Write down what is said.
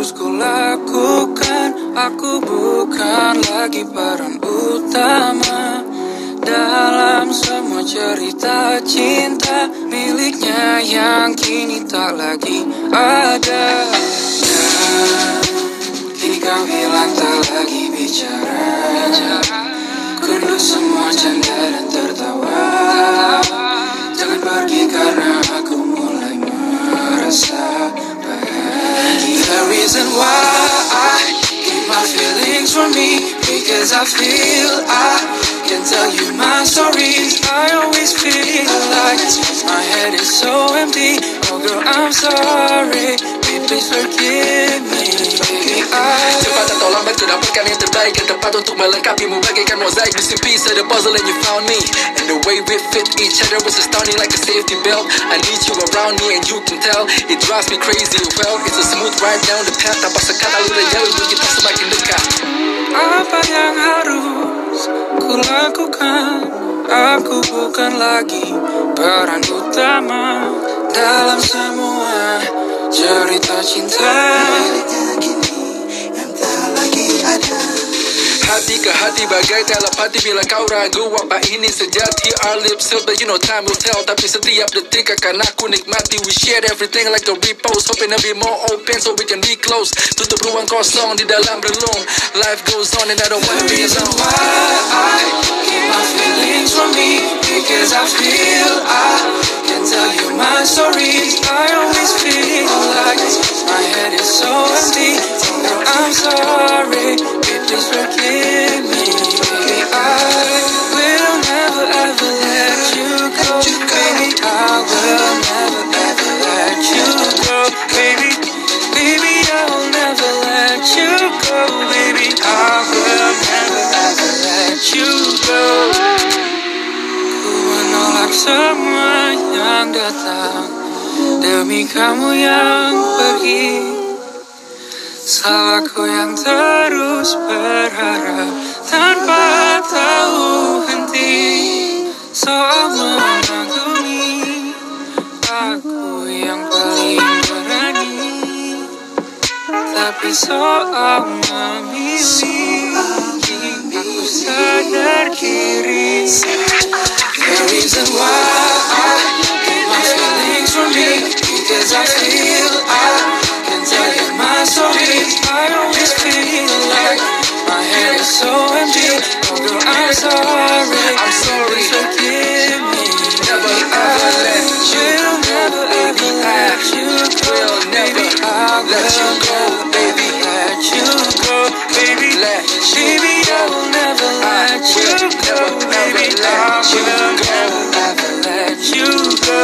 harus ku lakukan. Aku bukan lagi peran utama Dalam semua cerita cinta Miliknya yang kini tak lagi ada. Dan kau hilang tak lagi bicara. Kudu semua canda dan tertawa Because I feel. I can tell you my stories. I always feel like my head is so empty. Oh girl I'm sorry. Please forgive me. Cepat atau lambat kau dapatkan yang terbaik Yang tepat untuk melengkapimu bagaikan mozaik Missing piece of the puzzle and you found me. And the way we fit each other was astounding like a safety belt. I need you around me and you can tell. It drives me crazy. Well It's a smooth ride down the path. Tanpa sekata udah jauh kita semakin dekat Apa yang harus ku lakukan Aku bukan lagi peran utama Dalam semua ke hati bagai telepati Bila kau ragu apa ini sejati Our lips sealed but you know time will tell. Tapi setiap detik akan aku nikmati We shared everything like a repost. Hoping to be more open so we can be close Tutup ruang kosong di dalam relung Life goes on and I don't wanna be reason alone. why I keep my feelings from me Because I feel I can tell you my stories. I always feel like my head is so empty. I'm sorry please forgive Ku menolak semua yang datang Demi kamu yang pergi. Salahku yang terus berharap Tanpa tahu henti. Soal mengagumi Aku yang paling berani. Tapi soal memilih Sadar kiri The reason why I keep my feelings from me Because I feel I can tell you my stories I always feel like my head is so empty Oh girl, I'm sorry I'm sorry. Forgive me Never ever let you never ever you never Baby, I let you go, baby. let you go Baby, Let baby, you, I'll never let you go.